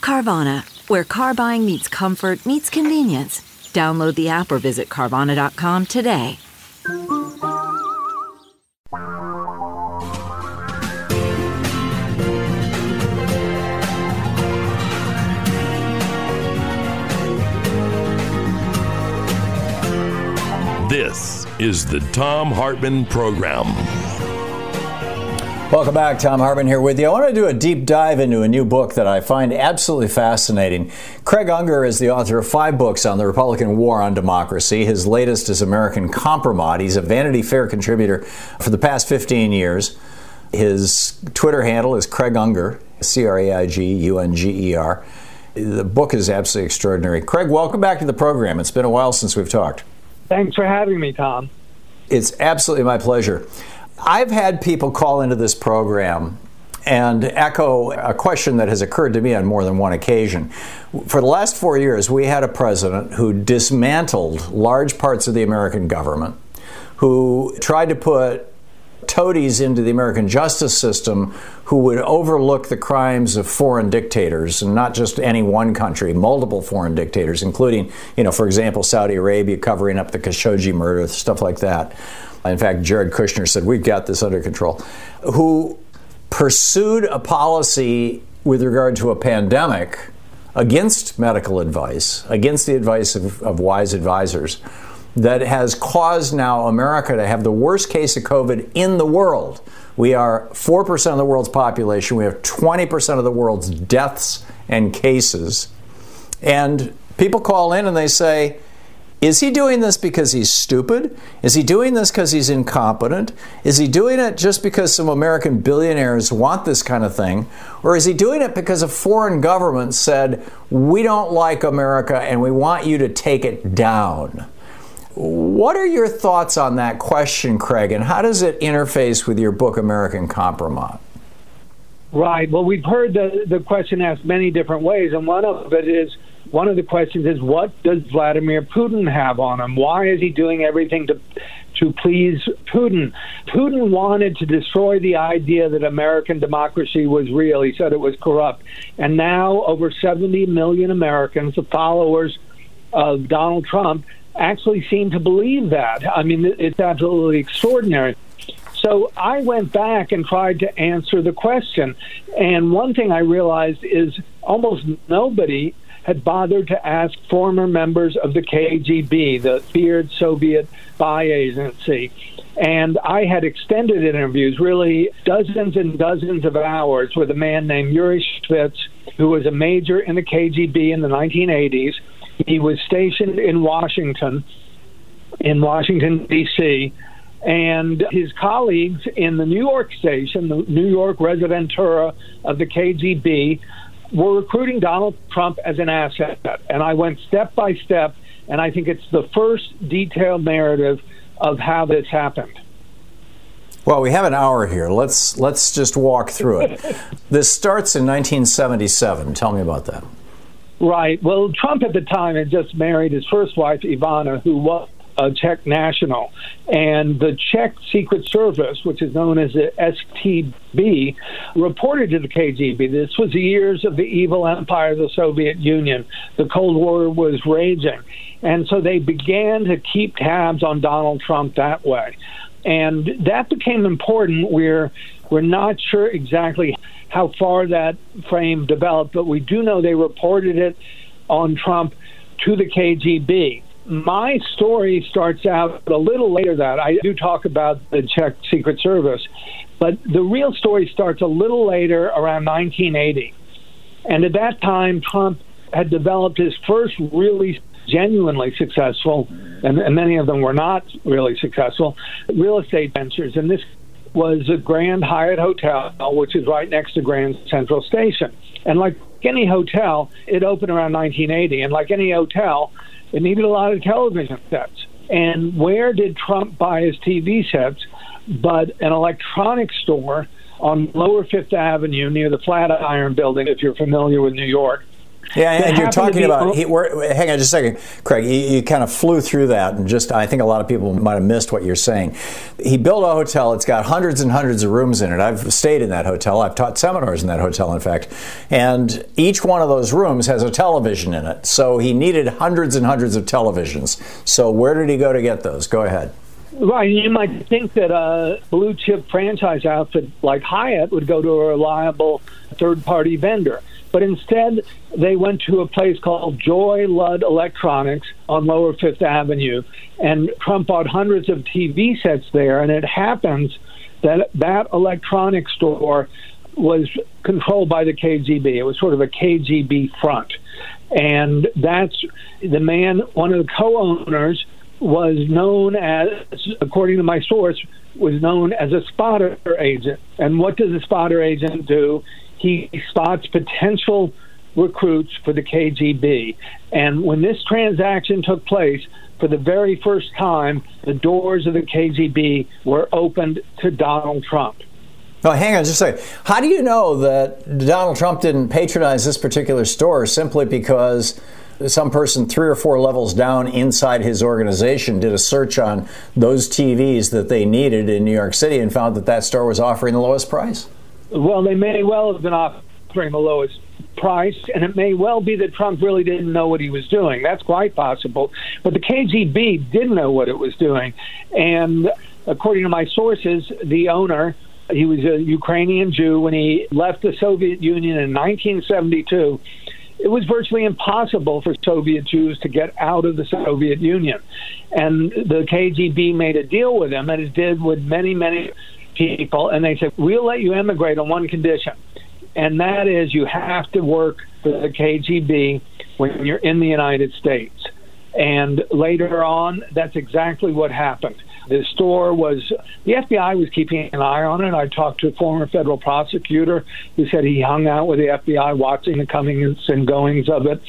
Carvana, where car buying meets comfort, meets convenience. Download the app or visit Carvana.com today. This is the Thom Hartmann Program. Welcome back. Thom Hartmann here with you. I want to do a deep dive into a new book that I find absolutely fascinating. Craig Unger is the author of five books on the Republican war on democracy. His latest is American Kompromat. He's a Vanity Fair contributor for the past 15 years. His Twitter handle is Craig Unger, C R A I G U N G E R. The book is absolutely extraordinary. Craig, welcome back to the program. It's been a while since we've talked. Thanks for having me, Tom. It's absolutely my pleasure. I've had people call into this program and echo a question that has occurred to me on more than one occasion. For the last four years, we had a president who dismantled large parts of the American government, who tried to put toadies into the American justice system who would overlook the crimes of foreign dictators, and not just any one country, multiple foreign dictators, including, you know, for example, Saudi Arabia covering up the Khashoggi murder, stuff like that. In fact, Jared Kushner said, We've got this under control. Who pursued a policy with regard to a pandemic against medical advice, against the advice of, of wise advisors, that has caused now America to have the worst case of COVID in the world. We are 4% of the world's population. We have 20% of the world's deaths and cases. And people call in and they say, is he doing this because he's stupid? Is he doing this because he's incompetent? Is he doing it just because some American billionaires want this kind of thing? Or is he doing it because a foreign government said, we don't like America and we want you to take it down? What are your thoughts on that question, Craig, and how does it interface with your book, American Kompromat? Right. Well, we've heard the, the question asked many different ways, and one of it is one of the questions is what does Vladimir Putin have on him? Why is he doing everything to to please Putin? Putin wanted to destroy the idea that American democracy was real. He said it was corrupt. And now over 70 million Americans, the followers of Donald Trump, actually seem to believe that. I mean, it's absolutely extraordinary. So I went back and tried to answer the question. And one thing I realized is almost nobody had bothered to ask former members of the KGB, the feared Soviet spy agency. And I had extended interviews, really dozens and dozens of hours, with a man named Yuri Shvets, who was a major in the KGB in the 1980s. He was stationed in Washington, in Washington, D.C., and his colleagues in the New York station, the New York Rezidentura of the KGB, were recruiting Donald Trump as an asset. And I went step by step, and I think it's the first detailed narrative of how this happened. Well, we have an hour here. Let's let's just walk through it. this starts in 1977. Tell me about that. Right. Well, Trump at the time had just married his first wife, Ivana, who was a Czech national. And the Czech Secret Service, which is known as the STB, reported to the KGB this was the years of the evil empire of the Soviet Union. The Cold War was raging. And so they began to keep tabs on Donald Trump that way. And that became important. We're, we're not sure exactly how far that frame developed, but we do know they reported it on Trump to the KGB. My story starts out a little later that I do talk about the Czech Secret Service, but the real story starts a little later around 1980. And at that time, Trump had developed his first really genuinely successful, and, and many of them were not really successful, real estate ventures. And this was a Grand Hyatt Hotel, which is right next to Grand Central Station. And like any hotel, it opened around 1980. And like any hotel, it needed a lot of television sets. And where did Trump buy his TV sets? But an electronics store on Lower Fifth Avenue near the Flatiron Building, if you're familiar with New York. Yeah, and you're talking about. He, hang on just a second, Craig. You, you, kind of flew through that, and just I think a lot of people might have missed what you're saying. He built a hotel. It's got hundreds and hundreds of rooms in it. I've stayed in that hotel. I've taught seminars in that hotel, in fact, and each one of those rooms has a television in it. So he needed hundreds and hundreds of televisions. So where did he go to get those? Go ahead. Right. You might think that a blue chip franchise outfit like Hyatt would go to a reliable third party vendor. But instead, they went to a place called Joy-Lud Electronics on Lower Fifth Avenue, and Trump bought hundreds of TV sets there. And it happens that that electronics store was controlled by the KGB. It was sort of a KGB front. And that's the man, one of the co owners, was known as, according to my source, was known as a spotter agent. And what does a spotter agent do? He spots potential recruits for the KGB. And when this transaction took place, for the very first time, the doors of the KGB were opened to Donald Trump. Oh, hang on just a second. How do you know that Donald Trump didn't patronize this particular store simply because some person three or four levels down inside his organization did a search on those TVs that they needed in New York City and found that that store was offering the lowest price? Well, they may well have been offering the lowest price, and it may well be that Trump really didn't know what he was doing. That's quite possible. But the KGB didn't know what it was doing. And according to my sources, the owner, he was a Ukrainian Jew, when he left the Soviet Union in 1972, it was virtually impossible for Soviet Jews to get out of the Soviet Union. And the KGB made a deal with him, as it did with many, many people, and they said, We'll let you immigrate on one condition, and that is you have to work for the KGB when you're in the United States. And later on, that's exactly what happened. The store was, the FBI was keeping an eye on it. I talked to a former federal prosecutor who said he hung out with the FBI watching the comings and goings of it.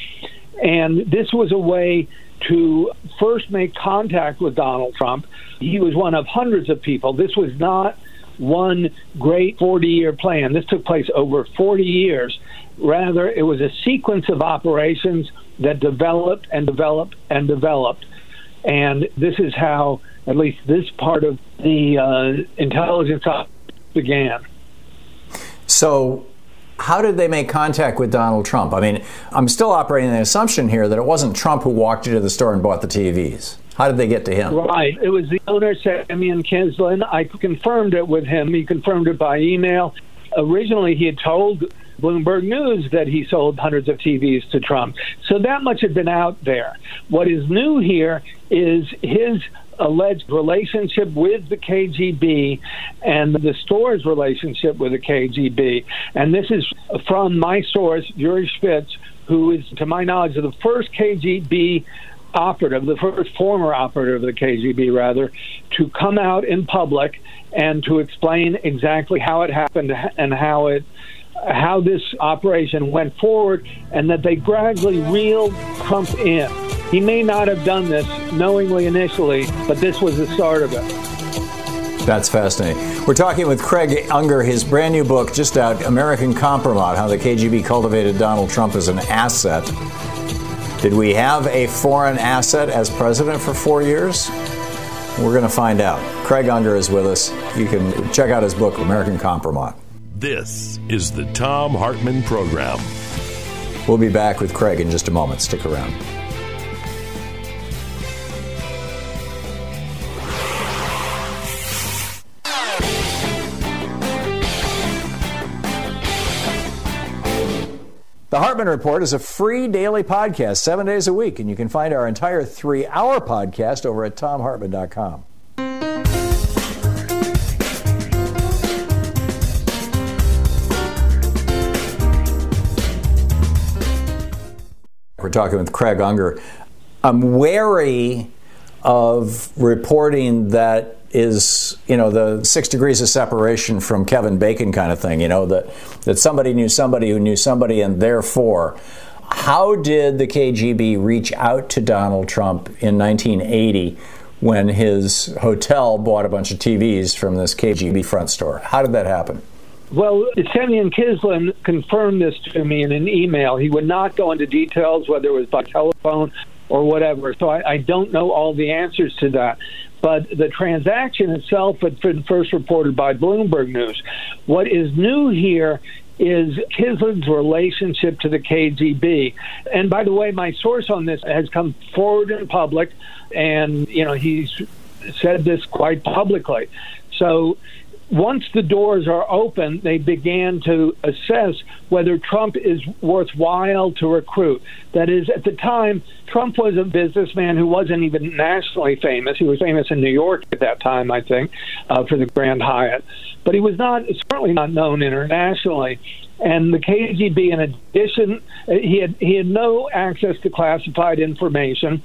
And this was a way to first make contact with Donald Trump. He was one of hundreds of people. This was not one great 40 year plan. This took place over 40 years. Rather, it was a sequence of operations that developed and developed and developed. And this is how, at least this part of the uh, intelligence began. So, how did they make contact with Donald Trump? I mean, I'm still operating the assumption here that it wasn't Trump who walked into the store and bought the TVs. How did they get to him? Right. It was the owner, Semyon Kislin. I confirmed it with him. He confirmed it by email. Originally, he had told Bloomberg News that he sold hundreds of TVs to Trump. So that much had been out there. What is new here is his alleged relationship with the KGB and the store's relationship with the KGB. And this is from my source, Yuri Shvets, who is, to my knowledge, the first KGB operative, the first former operative of the KGB, rather, to come out in public and to explain exactly how it happened and how it how this operation went forward and that they gradually reeled Trump in. He may not have done this knowingly initially, but this was the start of it. That's fascinating. We're talking with Craig Unger, his brand new book, just out, American Kompromat How the KGB Cultivated Donald Trump as an Asset. Did we have a foreign asset as president for four years? We're going to find out. Craig Unger is with us. You can check out his book, American Kompromat. This is the Thom Hartmann Program. We'll be back with Craig in just a moment. Stick around. The Hartmann Report is a free daily podcast, seven days a week, and you can find our entire three hour podcast over at thomhartmann.com. We're talking with Craig Unger. I'm wary of reporting that is, you know, the six degrees of separation from Kevin Bacon kind of thing, you know, that, that somebody knew somebody who knew somebody, and therefore, how did the KGB reach out to Donald Trump in 1980 when his hotel bought a bunch of TVs from this KGB front store? How did that happen? Well, Semyon Kislin confirmed this to me in an email. He would not go into details, whether it was by telephone or whatever. So I, I don't know all the answers to that. But the transaction itself had been first reported by Bloomberg News. What is new here is Kislin's relationship to the KGB. And by the way, my source on this has come forward in public, and you know he's said this quite publicly. So once the doors are open, they began to assess whether Trump is worthwhile to recruit. That is, at the time, Trump was a businessman who wasn't even nationally famous. He was famous in New York at that time, I think, uh, for the Grand Hyatt. But he was not certainly not known internationally. And the KGB, in addition, uh, he had he had no access to classified information.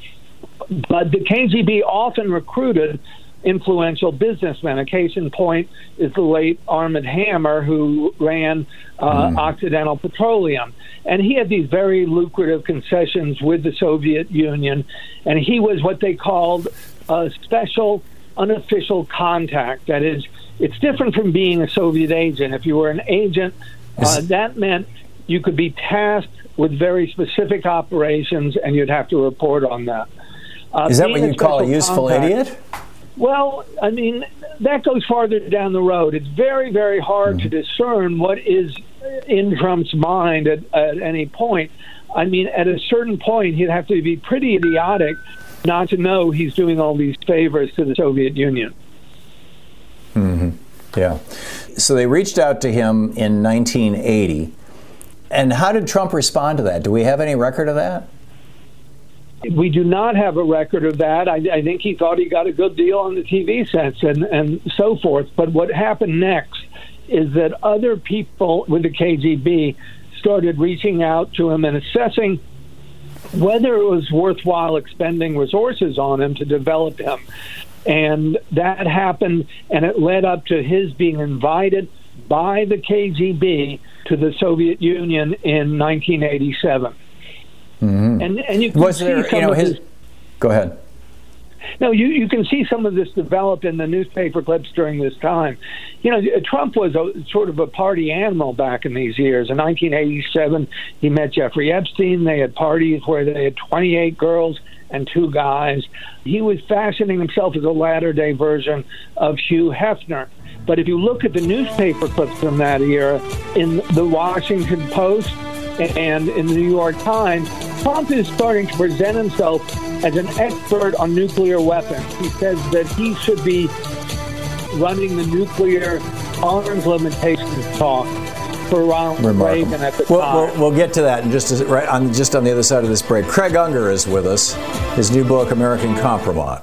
But the KGB often recruited influential businessmen. A case in point is the late Armand Hammer, who ran uh, mm. Occidental Petroleum. And he had these very lucrative concessions with the Soviet Union, and he was what they called a special unofficial contact. That is, it's different from being a Soviet agent. If you were an agent, uh, that meant you could be tasked with very specific operations, and you'd have to report on that. Uh, is that what you call a useful contact, idiot? Well, I mean, that goes farther down the road. It's very, very hard mm-hmm. to discern what is in Trump's mind at, at any point. I mean, at a certain point, he'd have to be pretty idiotic not to know he's doing all these favors to the Soviet Union. Mm-hmm. Yeah. So they reached out to him in 1980. And how did Trump respond to that? Do we have any record of that? We do not have a record of that. I, I, think he thought he got a good deal on the TV sets and, and so forth. But what happened next is that other people with the KGB started reaching out to him and assessing whether it was worthwhile expending resources on him to develop him. And that happened, and it led up to his being invited by the KGB to the Soviet Union in 1987. Mm-hmm. And and you can was see there, some you know, of his, this, Go ahead. No, you, you can see some of this develop in the newspaper clips during this time. You know, Trump was a sort of a party animal back in these years. In 1987, he met Jeffrey Epstein. They had parties where they had 28 girls and two guys. He was fashioning himself as a latter day version of Hugh Hefner. But if you look at the newspaper clips from that era in the Washington Post, and in the New York Times, Trump is starting to present himself as an expert on nuclear weapons. He says that he should be running the nuclear arms limitations talk for Ronald Remarkable. Reagan at the we'll, time. We'll, we'll, get to that in just as, right on just on the other side of this break. Craig Unger is with us. His new book, American Kompromat.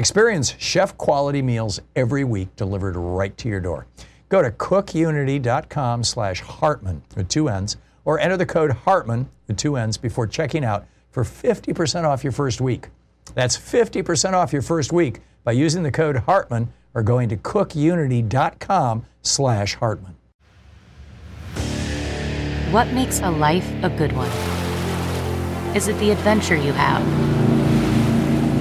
Experience chef quality meals every week delivered right to your door. Go to cookunity.com slash Hartmann with two N's or enter the code Hartmann with two N's before checking out for 50% off your first week. That's 50% off your first week by using the code Hartmann or going to cookunity.com slash Hartmann. What makes a life a good one? Is it the adventure you have?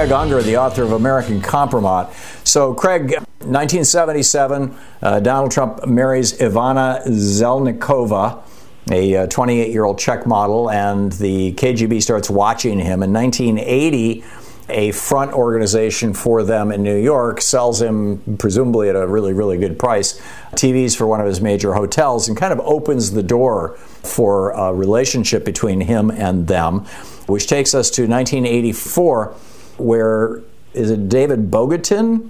Craig Unger, the author of American Kompromat. So, Craig, 1977, uh, Donald Trump marries Ivana Zelnikova, a 28 uh, year old Czech model, and the KGB starts watching him. In 1980, a front organization for them in New York sells him, presumably at a really, really good price, TVs for one of his major hotels and kind of opens the door for a relationship between him and them, which takes us to 1984 where is it David Bogatin?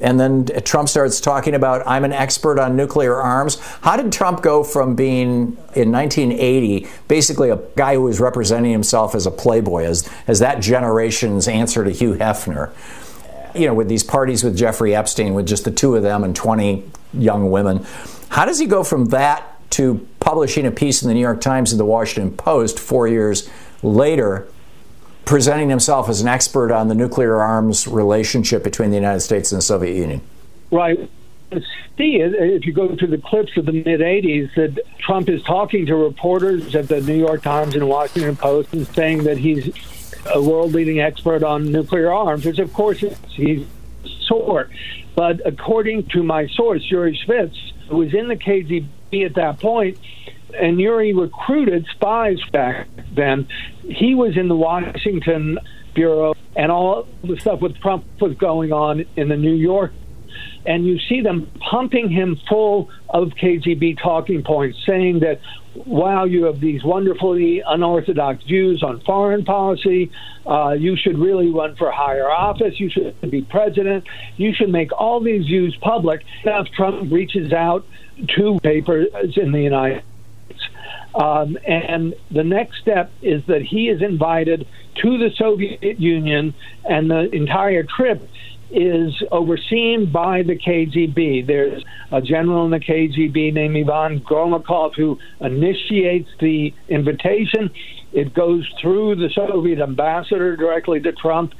And then Trump starts talking about, I'm an expert on nuclear arms. How did Trump go from being, in 1980, basically a guy who was representing himself as a playboy, as, as that generation's answer to Hugh Hefner? You know, with these parties with Jeffrey Epstein, with just the two of them and 20 young women. How does he go from that to publishing a piece in the New York Times and the Washington Post four years later presenting himself as an expert on the nuclear arms relationship between the United States and the Soviet Union. Right. See, if you go to the clips of the mid 80s, that Trump is talking to reporters at the New York Times and Washington Post and saying that he's a world leading expert on nuclear arms, which of course he's sort. But according to my source, Yuri Shvets, who was in the KGB at that point, and Yuri recruited spies back then. He was in the Washington bureau, and all the stuff with Trump was going on in the New York. And you see them pumping him full of KGB talking points, saying that, wow, you have these wonderfully unorthodox views on foreign policy. Uh, you should really run for higher office. You should be president. You should make all these views public. Now, if Trump reaches out to papers in the United um, and the next step is that he is invited to the Soviet Union, and the entire trip is overseen by the KGB. There's a general in the KGB named Ivan Gromyakov who initiates the invitation. It goes through the Soviet ambassador directly to Trump,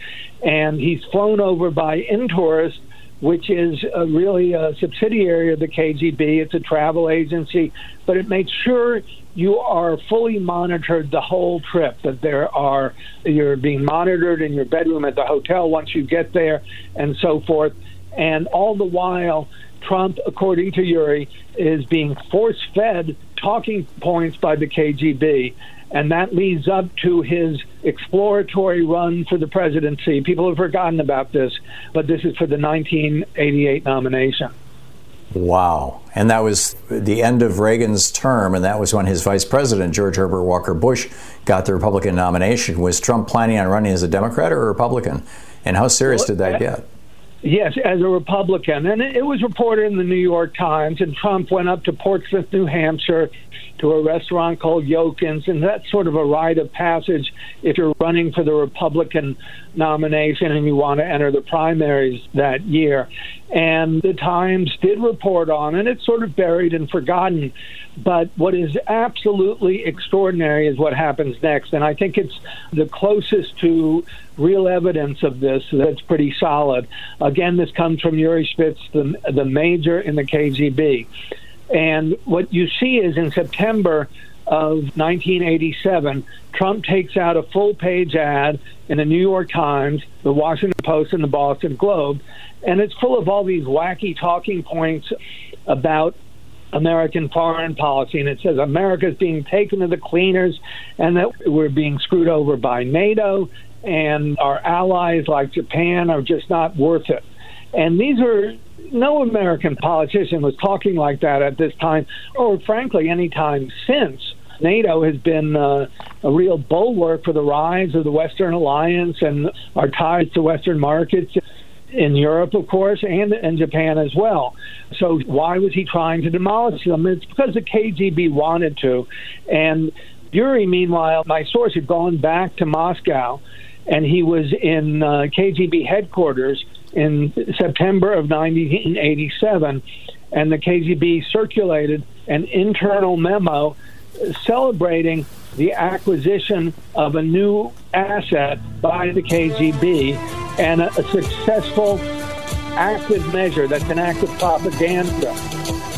and he's flown over by Intourist which is a really a subsidiary of the KGB. It's a travel agency, but it makes sure you are fully monitored the whole trip. That there are you're being monitored in your bedroom at the hotel once you get there, and so forth. And all the while, Trump, according to Yuri, is being force fed talking points by the KGB and that leads up to his exploratory run for the presidency. People have forgotten about this, but this is for the 1988 nomination. Wow. And that was the end of Reagan's term, and that was when his vice president, George Herbert Walker Bush, got the Republican nomination. Was Trump planning on running as a Democrat or a Republican? And how serious well, did that eh, get? Yes, as a Republican. And it was reported in the New York Times, and Trump went up to Portsmouth, New Hampshire to a restaurant called Yoken's, and that's sort of a rite of passage if you're running for the Republican nomination and you want to enter the primaries that year. And the Times did report on, and it's sort of buried and forgotten. But what is absolutely extraordinary is what happens next. And I think it's the closest to real evidence of this that's pretty solid. Again, this comes from Yuri Shvets, the, the major in the KGB. And what you see is in September, of 1987, Trump takes out a full page ad in the New York Times, the Washington Post, and the Boston Globe. And it's full of all these wacky talking points about American foreign policy. And it says America's being taken to the cleaners and that we're being screwed over by NATO and our allies like Japan are just not worth it. And these are no American politician was talking like that at this time, or frankly, any time since. NATO has been uh, a real bulwark for the rise of the Western alliance and our ties to Western markets in Europe, of course, and in Japan as well. So why was he trying to demolish them? It's because the KGB wanted to. And Bury, meanwhile, my source had gone back to Moscow, and he was in uh, KGB headquarters in September of 1987, and the KGB circulated an internal memo celebrating the acquisition of a new asset by the KGB and a, a successful active measure that's an act of propaganda.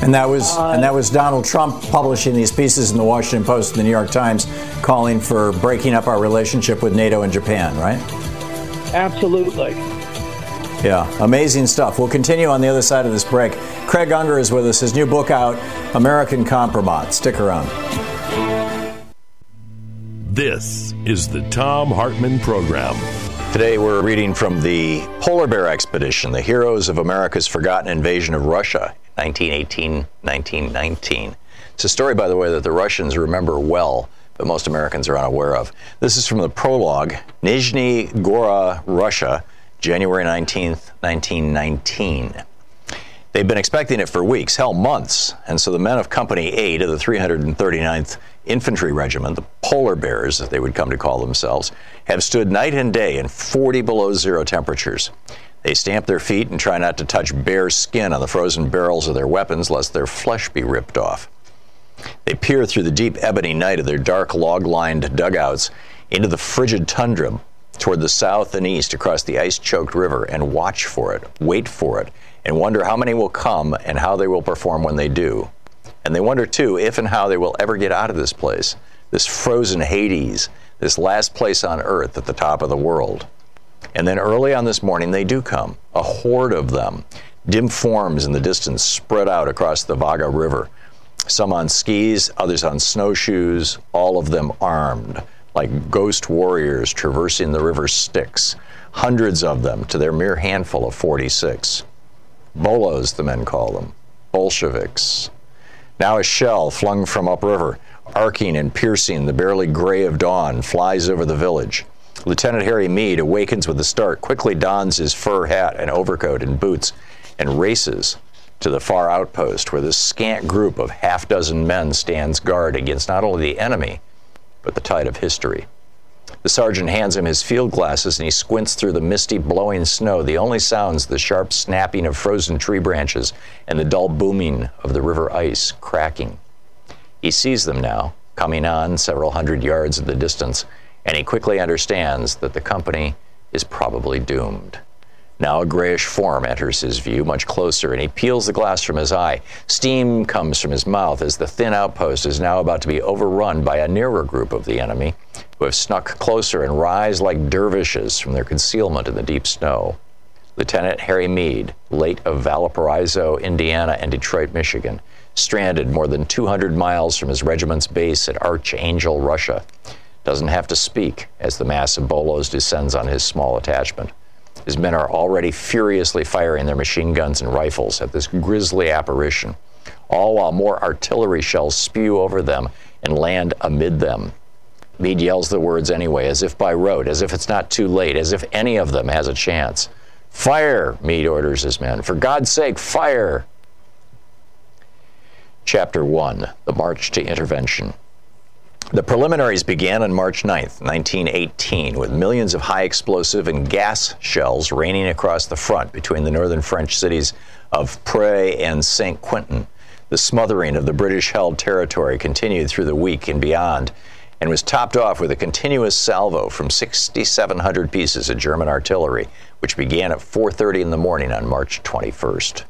And that was uh, and that was Donald Trump publishing these pieces in the Washington Post and the New York Times calling for breaking up our relationship with NATO and Japan, right? Absolutely. Yeah, amazing stuff. We'll continue on the other side of this break. Craig Unger is with us. His new book out, American Kompromat. Stick around. This is the Thom Hartmann Program. Today we're reading from the Polar Bear Expedition, the heroes of America's forgotten invasion of Russia, 1918 1919. It's a story, by the way, that the Russians remember well, but most Americans are unaware of. This is from the prologue Nizhny Gora, Russia, January 19th, 1919. They've been expecting it for weeks, hell, months. And so the men of Company 8 of the 339th Infantry Regiment, the Polar Bears, as they would come to call themselves, have stood night and day in 40 below zero temperatures. They stamp their feet and try not to touch bare skin on the frozen barrels of their weapons, lest their flesh be ripped off. They peer through the deep ebony night of their dark log lined dugouts into the frigid tundra toward the south and east across the ice choked river and watch for it, wait for it, and wonder how many will come and how they will perform when they do. And they wonder, too, if and how they will ever get out of this place, this frozen Hades, this last place on earth at the top of the world. And then early on this morning, they do come, a horde of them, dim forms in the distance spread out across the Vaga River. Some on skis, others on snowshoes, all of them armed, like ghost warriors traversing the river Styx, hundreds of them to their mere handful of 46. Bolos, the men call them, Bolsheviks. Now a shell flung from upriver, arcing and piercing the barely gray of dawn, flies over the village. Lieutenant Harry Meade awakens with a start, quickly dons his fur hat and overcoat and boots, and races to the far outpost where this scant group of half dozen men stands guard against not only the enemy, but the tide of history. The sergeant hands him his field glasses and he squints through the misty, blowing snow. The only sounds the sharp snapping of frozen tree branches and the dull booming of the river ice cracking. He sees them now, coming on several hundred yards in the distance, and he quickly understands that the company is probably doomed. Now a grayish form enters his view much closer, and he peels the glass from his eye. Steam comes from his mouth as the thin outpost is now about to be overrun by a nearer group of the enemy, who have snuck closer and rise like dervishes from their concealment in the deep snow. Lieutenant Harry Meade, late of Valparaiso, Indiana, and Detroit, Michigan, stranded more than 200 miles from his regiment's base at Archangel, Russia, doesn't have to speak as the mass of bolos descends on his small attachment. His men are already furiously firing their machine guns and rifles at this grisly apparition, all while more artillery shells spew over them and land amid them. Meade yells the words anyway, as if by rote, as if it's not too late, as if any of them has a chance. Fire, Meade orders his men. For God's sake, fire! Chapter 1 The March to Intervention. The preliminaries began on March 9, 1918, with millions of high explosive and gas shells raining across the front between the northern French cities of Pres and Saint Quentin. The smothering of the British held territory continued through the week and beyond and was topped off with a continuous salvo from 6,700 pieces of German artillery, which began at 4:30 in the morning on March 21st.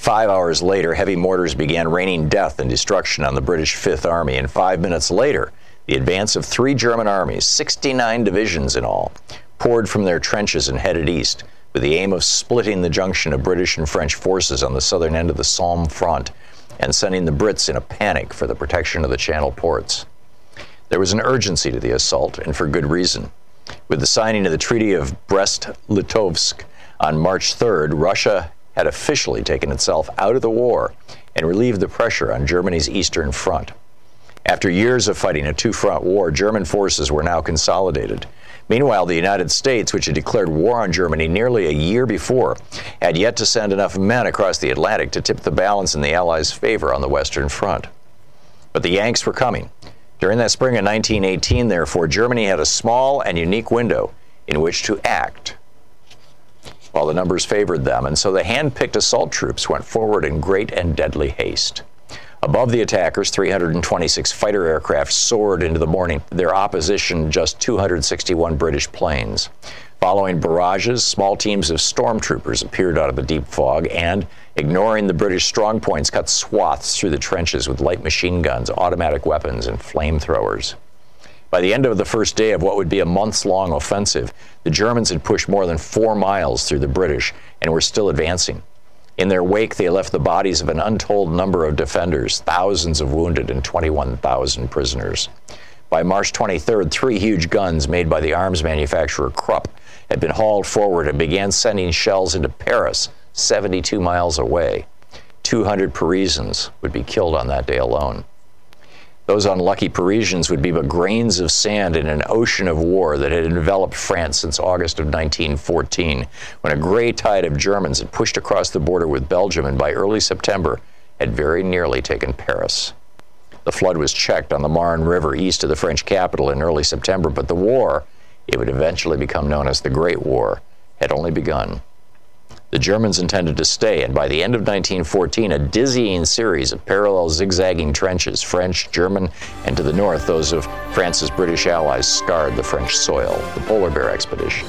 Five hours later, heavy mortars began raining death and destruction on the British Fifth Army, and five minutes later, the advance of three German armies, 69 divisions in all, poured from their trenches and headed east with the aim of splitting the junction of British and French forces on the southern end of the Somme front and sending the Brits in a panic for the protection of the Channel ports. There was an urgency to the assault, and for good reason. With the signing of the Treaty of Brest-Litovsk on March 3rd, Russia had officially taken itself out of the war and relieved the pressure on Germany's eastern front. After years of fighting a two front war, German forces were now consolidated. Meanwhile, the United States, which had declared war on Germany nearly a year before, had yet to send enough men across the Atlantic to tip the balance in the Allies' favor on the Western Front. But the Yanks were coming. During that spring of 1918, therefore, Germany had a small and unique window in which to act while the numbers favored them, and so the hand picked assault troops went forward in great and deadly haste. Above the attackers, 326 fighter aircraft soared into the morning, their opposition just 261 British planes. Following barrages, small teams of stormtroopers appeared out of the deep fog and, ignoring the British strongpoints, cut swaths through the trenches with light machine guns, automatic weapons, and flamethrowers. By the end of the first day of what would be a months long offensive, the Germans had pushed more than four miles through the British and were still advancing. In their wake, they left the bodies of an untold number of defenders, thousands of wounded, and 21,000 prisoners. By March 23rd, three huge guns made by the arms manufacturer Krupp had been hauled forward and began sending shells into Paris, 72 miles away. 200 Parisians would be killed on that day alone. Those unlucky Parisians would be but grains of sand in an ocean of war that had enveloped France since August of 1914, when a gray tide of Germans had pushed across the border with Belgium and by early September had very nearly taken Paris. The flood was checked on the Marne River east of the French capital in early September, but the war, it would eventually become known as the Great War, had only begun. The Germans intended to stay, and by the end of 1914, a dizzying series of parallel zigzagging trenches, French, German, and to the north, those of France's British allies, scarred the French soil, the Polar Bear Expedition.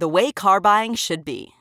the way car buying should be.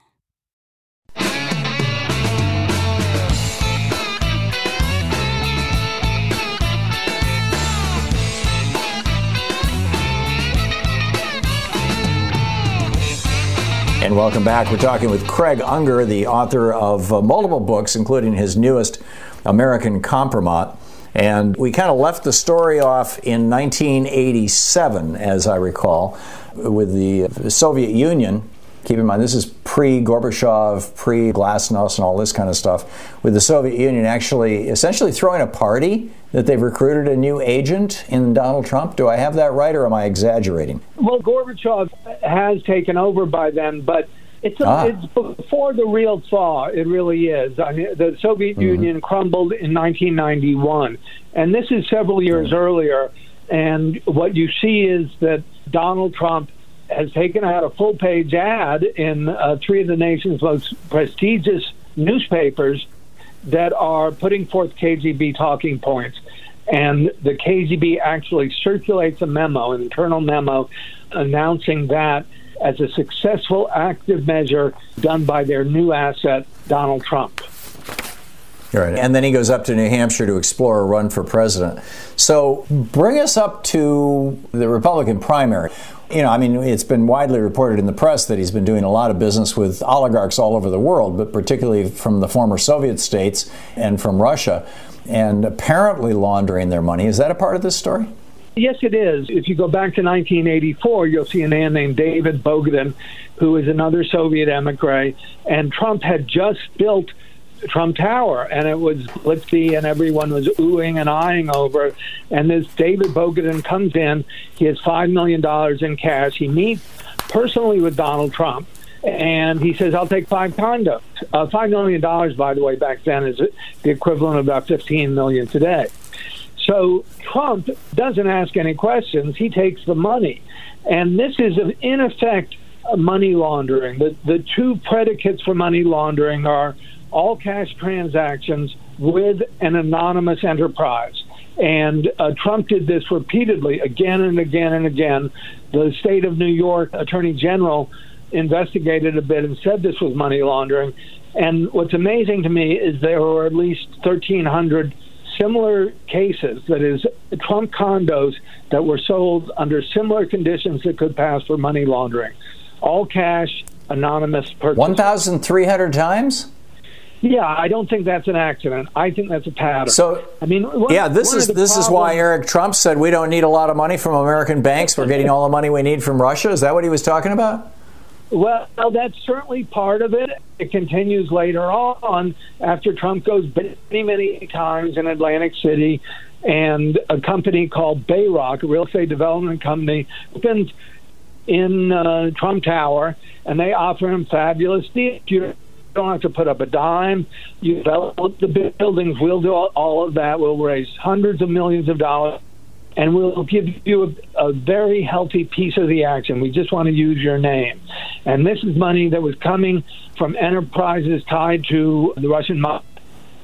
And welcome back. We're talking with Craig Unger, the author of uh, multiple books, including his newest, American Kompromat. And we kind of left the story off in 1987, as I recall, with the Soviet Union. Keep in mind, this is pre Gorbachev, pre Glasnost, and all this kind of stuff. With the Soviet Union actually essentially throwing a party that they've recruited a new agent in Donald Trump. Do I have that right, or am I exaggerating? Well, Gorbachev has taken over by then, but it's, a, ah. it's before the real thaw. It really is. I mean, the Soviet mm-hmm. Union crumbled in 1991, and this is several years mm-hmm. earlier. And what you see is that Donald Trump has taken out a full page ad in uh, three of the nation's most prestigious newspapers that are putting forth KGB talking points. And the KGB actually circulates a memo, an internal memo, announcing that as a successful active measure done by their new asset, Donald Trump. Right. And then he goes up to New Hampshire to explore a run for president. So bring us up to the Republican primary. You know, I mean, it's been widely reported in the press that he's been doing a lot of business with oligarchs all over the world, but particularly from the former Soviet states and from Russia, and apparently laundering their money. Is that a part of this story? Yes, it is. If you go back to 1984, you'll see a man named David Bogatin, who is another Soviet emigre, and Trump had just built Trump Tower, and it was glitzy, and everyone was oohing and eyeing over. And this David Bogatin comes in. He has five million dollars in cash. He meets personally with Donald Trump, and he says, "I'll take five condos." Uh, five million dollars, by the way, back then is the equivalent of about fifteen million today. So Trump doesn't ask any questions. He takes the money, and this is in effect money laundering. The the two predicates for money laundering are all cash transactions with an anonymous enterprise. And uh, Trump did this repeatedly, again and again and again. The state of New York Attorney General investigated a bit and said this was money laundering. And what's amazing to me is there were at least 1,300 similar cases, that is, Trump condos that were sold under similar conditions that could pass for money laundering. All cash, anonymous purchase. 1,300 times? Yeah, I don't think that's an accident. I think that's a pattern. So, I mean, one, yeah, this is this problems, is why Eric Trump said we don't need a lot of money from American banks. We're getting all the money we need from Russia. Is that what he was talking about? Well, that's certainly part of it. It continues later on after Trump goes many, many times in Atlantic City, and a company called Bayrock, a real estate development company, opens in uh, Trump Tower, and they offer him fabulous deals don't have to put up a dime. You develop the buildings. We'll do all, of that. We'll raise hundreds of millions of dollars, and we'll give you a, a very healthy piece of the action. We just want to use your name. And this is money that was coming from enterprises tied to the Russian mob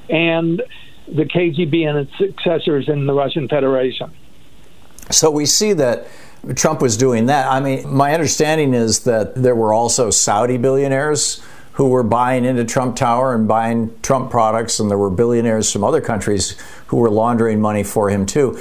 and the KGB and its successors in the Russian Federation. So we see that Trump was doing that. I mean, my understanding is that there were also Saudi billionaires who were buying into Trump Tower and buying Trump products, and there were billionaires from other countries who were laundering money for him too.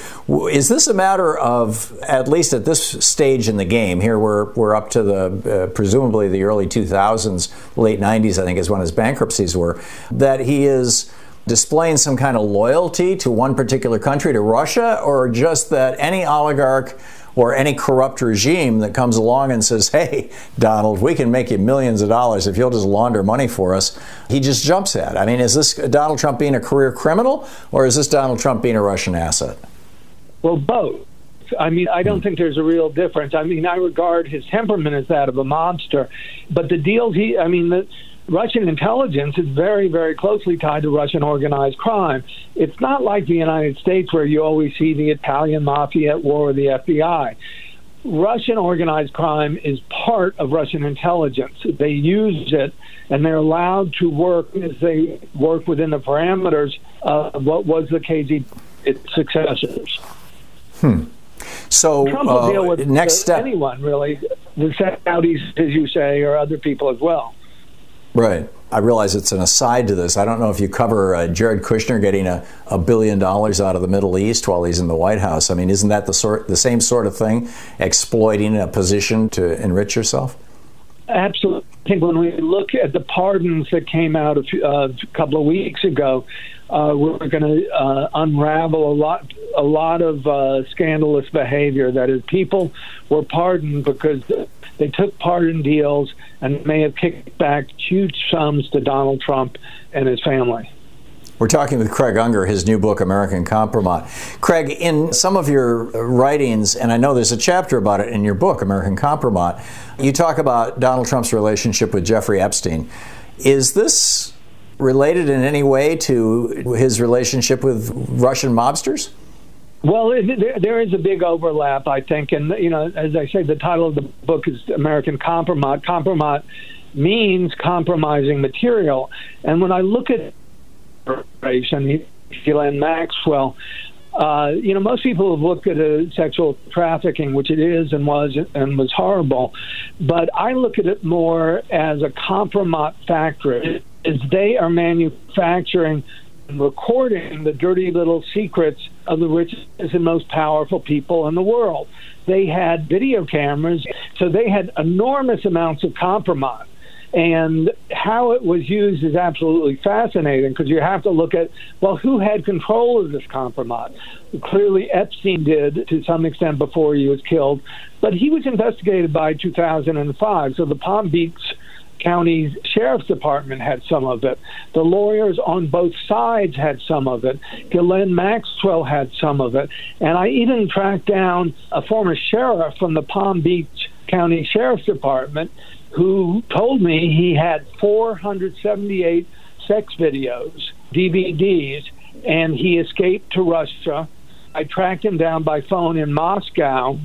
Is this a matter of, at least at this stage in the game, here we're, we're up to the uh, presumably the early 2000s, late 90s, I think is when his bankruptcies were, that he is displaying some kind of loyalty to one particular country, to Russia, or just that any oligarch or any corrupt regime that comes along and says, hey, Donald, we can make you millions of dollars if you'll just launder money for us, he just jumps at. I mean, is this Donald Trump being a career criminal or is this Donald Trump being a Russian asset? Well, both. I mean, I don't think there's a real difference. I mean, I regard his temperament as that of a mobster, but the deals he, I mean, the, Russian intelligence is very, very closely tied to Russian organized crime. It's not like the United States where you always see the Italian mafia at war with the FBI. Russian organized crime is part of Russian intelligence. They use it and they're allowed to work as they work within the parameters of what was the KGB successors. Hmm. So Trump will uh, deal with next step. anyone really, the Saudis, as you say, or other people as well. Right. I realize it's an aside to this. I don't know if you cover uh, Jared Kushner getting a, a billion dollars out of the Middle East while he's in the White House. I mean, isn't that the sort, the same sort of thing, exploiting a position to enrich yourself? Absolutely. I think when we look at the pardons that came out uh, a couple of weeks ago, uh, we're going to uh, unravel a lot, a lot of uh, scandalous behavior. That is, people were pardoned because they took part in deals and may have kicked back huge sums to Donald Trump and his family. We're talking with Craig Unger, his new book, American Kompromat. Craig, in some of your writings, and I know there's a chapter about it in your book, American Kompromat, you talk about Donald Trump's relationship with Jeffrey Epstein. Is this related in any way to his relationship with Russian mobsters? Well, there, there is a big overlap, I think, and you know, as I say, the title of the book is American Kompromat. Kompromat means compromising material, and when I look at Ghislaine Maxwell, uh, you know, most people have looked at a sexual trafficking, which it is and was and was horrible, but I look at it more as a kompromat factory. Is they are manufacturing and recording the dirty little secrets of the richest and most powerful people in the world. They had video cameras, so they had enormous amounts of kompromat. And how it was used is absolutely fascinating because you have to look at, well, who had control of this kompromat? Clearly, Epstein did to some extent before he was killed, but he was investigated by 2005. So the Palm Beach County Sheriff's Department had some of it. The lawyers on both sides had some of it. Ghislaine Maxwell had some of it. And I even tracked down a former sheriff from the Palm Beach County Sheriff's Department who told me he had 478 sex videos, DVDs, and he escaped to Russia. I tracked him down by phone in Moscow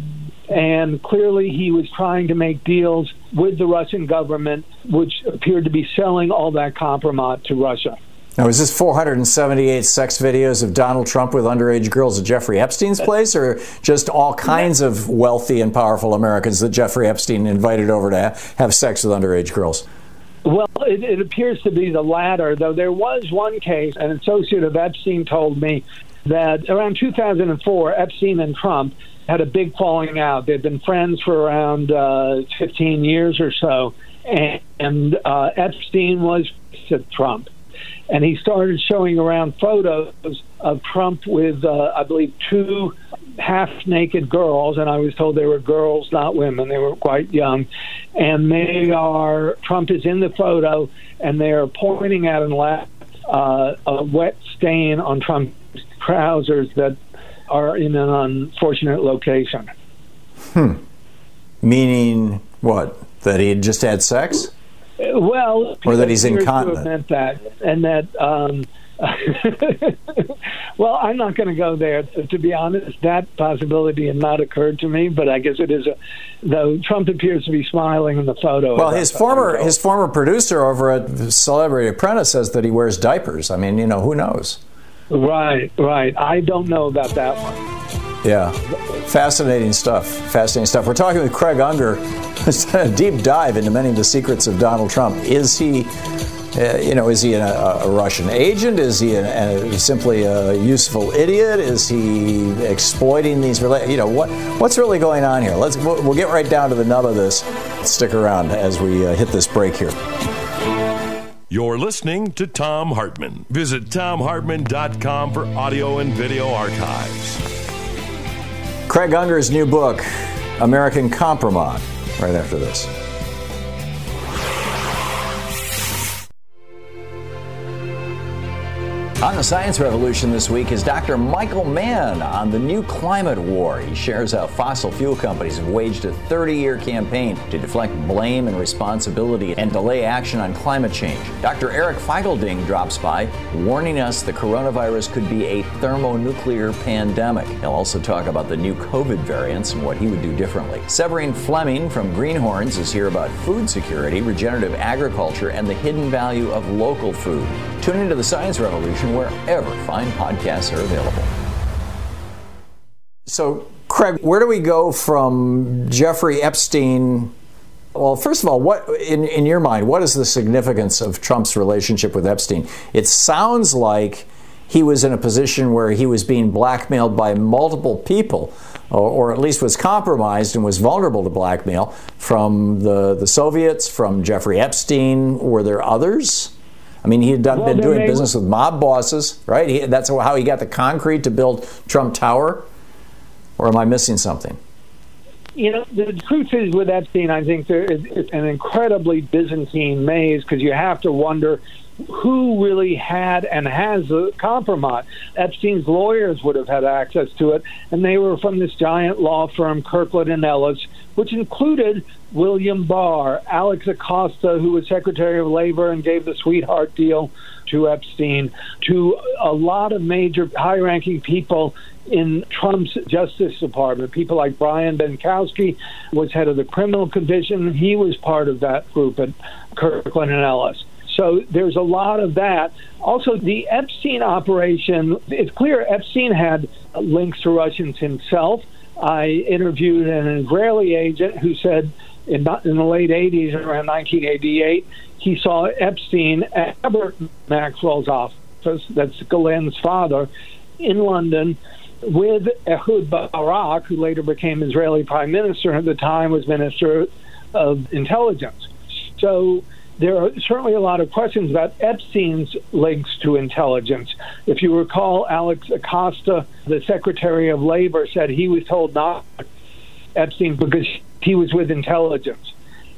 and clearly he was trying to make deals with the Russian government, which appeared to be selling all that kompromat to Russia. Now, is this 478 sex videos of Donald Trump with underage girls at Jeffrey Epstein's place, or just all kinds of wealthy and powerful Americans that Jeffrey Epstein invited over to have sex with underage girls? Well, it, it appears to be the latter, though there was one case, an associate of Epstein told me that around 2004, Epstein and Trump had a big falling out. They'd been friends for around uh, 15 years or so, and, and uh, Epstein was to Trump. And he started showing around photos of Trump with, uh, I believe, two half naked girls, and I was told they were girls, not women. They were quite young. And they are, Trump is in the photo, and they are pointing at and left uh, a wet stain on Trump's trousers that are in an unfortunate location. Hmm. Meaning what? That he had just had sex? Well, or that he's incontinent. Meant that, and that. Um, well, I'm not going to go there. To be honest, that possibility had not occurred to me, but I guess it is. A, though Trump appears to be smiling in the photo. Well, his former his former producer over at Celebrity Apprentice says that he wears diapers. I mean, you know, who knows? Right, right. I don't know about that one. Yeah, fascinating stuff. Fascinating stuff. We're talking with Craig Unger. A deep dive into many of the secrets of Donald Trump. Is he, uh, you know, is he a, a Russian agent? Is he a, simply a useful idiot? Is he exploiting these? Rela- You know, what what's really going on here? Let's we'll, we'll get right down to the nub of this. Stick around as we uh, hit this break here. You're listening to Thom Hartmann. Visit thomhartmann.com for audio and video archives. Craig Unger's new book, American Kompromat, right after this. On the Science Revolution this week is Dr. Michael Mann on the new climate war. He shares how fossil fuel companies have waged a 30 year campaign to deflect blame and responsibility and delay action on climate change. Dr. Eric Feigl-Ding drops by, warning us the coronavirus could be a thermonuclear pandemic. He'll also talk about the new COVID variants and what he would do differently. Severine Fleming from Greenhorns is here about food security, regenerative agriculture, and the hidden value of local food. Tune into the Science Revolution wherever fine podcasts are available. So, Craig, where do we go from Jeffrey Epstein? Well, first of all, what in, in your mind, what is the significance of Trump's relationship with Epstein? It sounds like he was in a position where he was being blackmailed by multiple people, or, or, at least was compromised and was vulnerable to blackmail from the, the Soviets, from Jeffrey Epstein. Were there others? I mean, he had done, well, been doing business with mob bosses, right? He, that's how he got the concrete to build Trump Tower. Or am I missing something? You know, the truth is with Epstein, I think there is an incredibly Byzantine maze because you have to wonder who really had and has the kompromat. Epstein's lawyers would have had access to it, and they were from this giant law firm, Kirkland and Ellis, which included William Barr, Alex Acosta, who was Secretary of Labor and gave the sweetheart deal to Epstein, to a lot of major high ranking people in Trump's Justice Department. People like Brian Benczkowski was head of the criminal division. He was part of that group at Kirkland and Ellis. So there's a lot of that. Also, the Epstein operation, it's clear Epstein had links to Russians himself. I interviewed an Israeli agent who said in, in the late 80s, around 1988, he saw Epstein at Robert Maxwell's office, that's Ghislaine's father, in London with Ehud Barak, who later became Israeli prime minister and at the time, was minister of intelligence. So there are certainly a lot of questions about Epstein's links to intelligence. If you recall, Alex Acosta, the Secretary of Labor, said he was told not Epstein because he was with intelligence.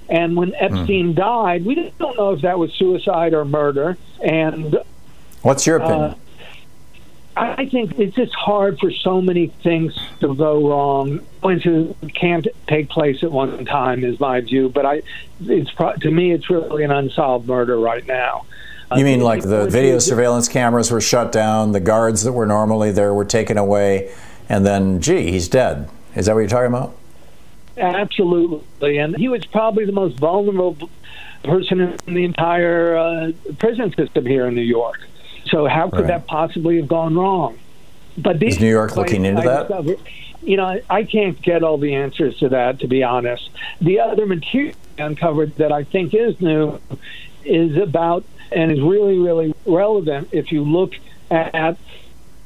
And when Epstein mm. died, we don't know if that was suicide or murder. And what's your opinion? Uh, I think it's just hard for so many things to go wrong. It can't take place at one time, is my view. But I, it's to me, it's really an unsolved murder right now. You mean like the video surveillance cameras were shut down, the guards that were normally there were taken away, and then, gee, he's dead. Is that what you're talking about? Absolutely, and he was probably the most vulnerable person in the entire uh, prison system here in New York. So how could right. that possibly have gone wrong? But is New York looking into that? you know, I can't get all the answers to that, to be honest. The other material uncovered that I think is new is about and is really, really relevant if you look at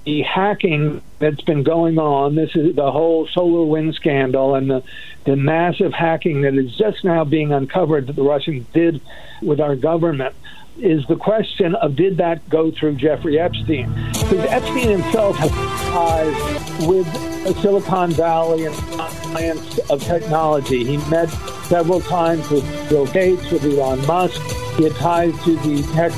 the hacking that's been going on. This is the whole solar wind scandal and the, the massive hacking that is just now being uncovered that the Russians did with our government is the question of did that go through Jeffrey Epstein? Because Epstein himself has ties with Silicon Valley and science of technology. He met several times with Bill Gates, with Elon Musk. He had ties to the tech,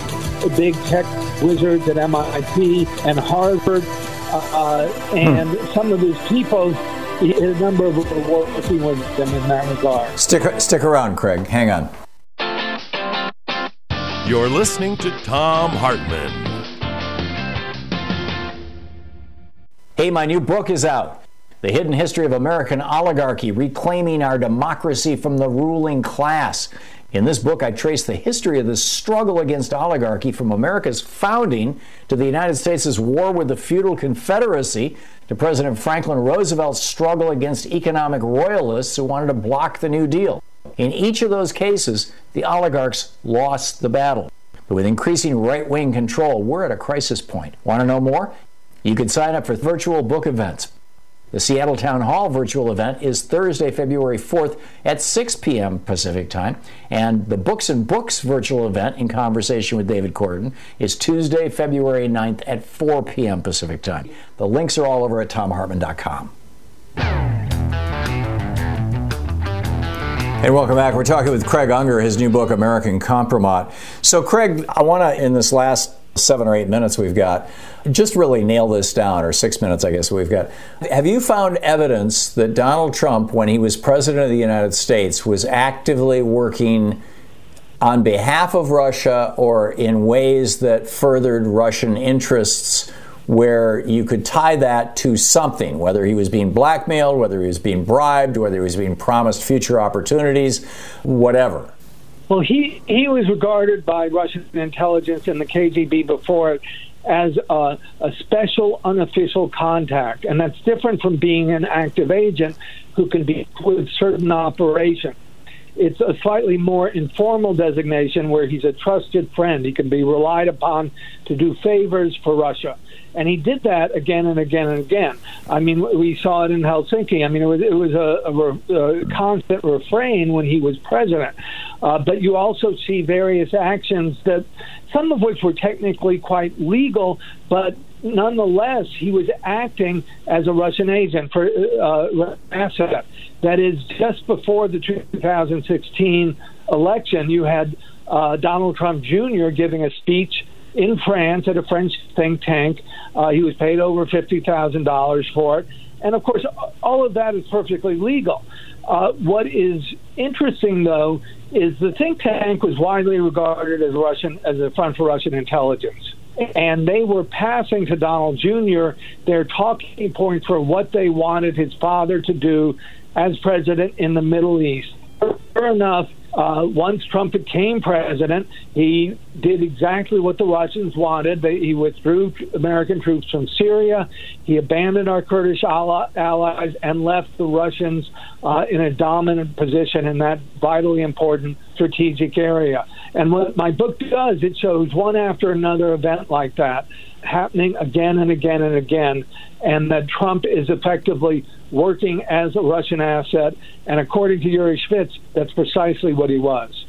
big tech wizards at MIT and Harvard. Uh, and hmm. some of these people, a number of them were working with them in that regard. Stick, stick around, Craig. Hang on. You're listening to Thom Hartmann. Hey, my new book is out. The Hidden History of American Oligarchy Reclaiming Our Democracy from the Ruling Class. In this book, I trace the history of the struggle against oligarchy from America's founding to the United States' war with the feudal confederacy to President Franklin Roosevelt's struggle against economic royalists who wanted to block the New Deal. In each of those cases, the oligarchs lost the battle. But with increasing right wing control, we're at a crisis point. Want to know more? You can sign up for virtual book events. The Seattle Town Hall virtual event is Thursday, February 4th at 6 p.m. Pacific Time. And the Books and Books virtual event in conversation with David Korten is Tuesday, February 9th at 4 p.m. Pacific Time. The links are all over at thomhartmann.com. And welcome back. We're talking with Craig Unger, his new book, American Kompromat. So, Craig, I want to, in this last seven or eight minutes we've got, just really nail this down, or six minutes, I guess we've got. Have you found evidence that Donald Trump, when he was president of the United States, was actively working on behalf of Russia or in ways that furthered Russian interests? Where you could tie that to something, whether he was being blackmailed, whether he was being bribed, whether he was being promised future opportunities, whatever. Well, he, he was regarded by Russian intelligence and the KGB before it as a, a, special unofficial contact. And that's different from being an active agent who can be with certain operations. It's a slightly more informal designation where he's a trusted friend. He can be relied upon to do favors for Russia and he did that again and again and again. I mean, we saw it in Helsinki. I mean, it was it was a, a, a constant refrain when he was president. Uh, but you also see various actions that, some of which were technically quite legal, but nonetheless, he was acting as a Russian agent for uh, asset. That is, just before the 2016 election, you had uh, Donald Trump Jr. giving a speech in France at a French think tank. Uh, he was paid over $50,000 for it. And of course, all of that is perfectly legal. Uh, what is interesting, though, is the think tank was widely regarded as Russian as a front for Russian intelligence, and they were passing to Donald Jr. their talking points for what they wanted his father to do as president in the Middle East. Sure enough, uh, once Trump became president, he did exactly what the Russians wanted. They, he withdrew American troops from Syria. He abandoned our Kurdish allies and left the Russians uh, in a dominant position in that vitally important strategic area. And what my book does, it shows one after another event like that happening again and again and again, and that Trump is effectively working as a Russian asset. And according to Yuri Shvets, that's precisely what he was.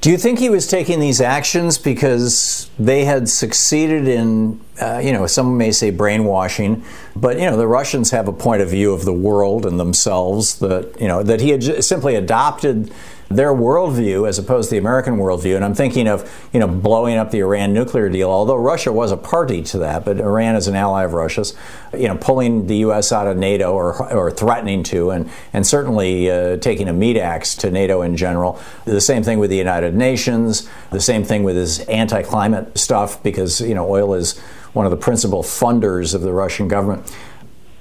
Do you think he was taking these actions because they had succeeded in, uh, you know, some may say brainwashing, but you know, the Russians have a point of view of the world and themselves that you know that he had simply adopted their worldview as opposed to the American worldview. And I'm thinking of, you know, blowing up the Iran nuclear deal, although Russia was a party to that, but Iran is an ally of Russia's, you know, pulling the U.S. out of NATO or, or threatening to, and, and certainly uh, taking a meat axe to NATO in general. The same thing with the United Nations, the same thing with his anti climate stuff, because, you know, oil is one of the principal funders of the Russian government.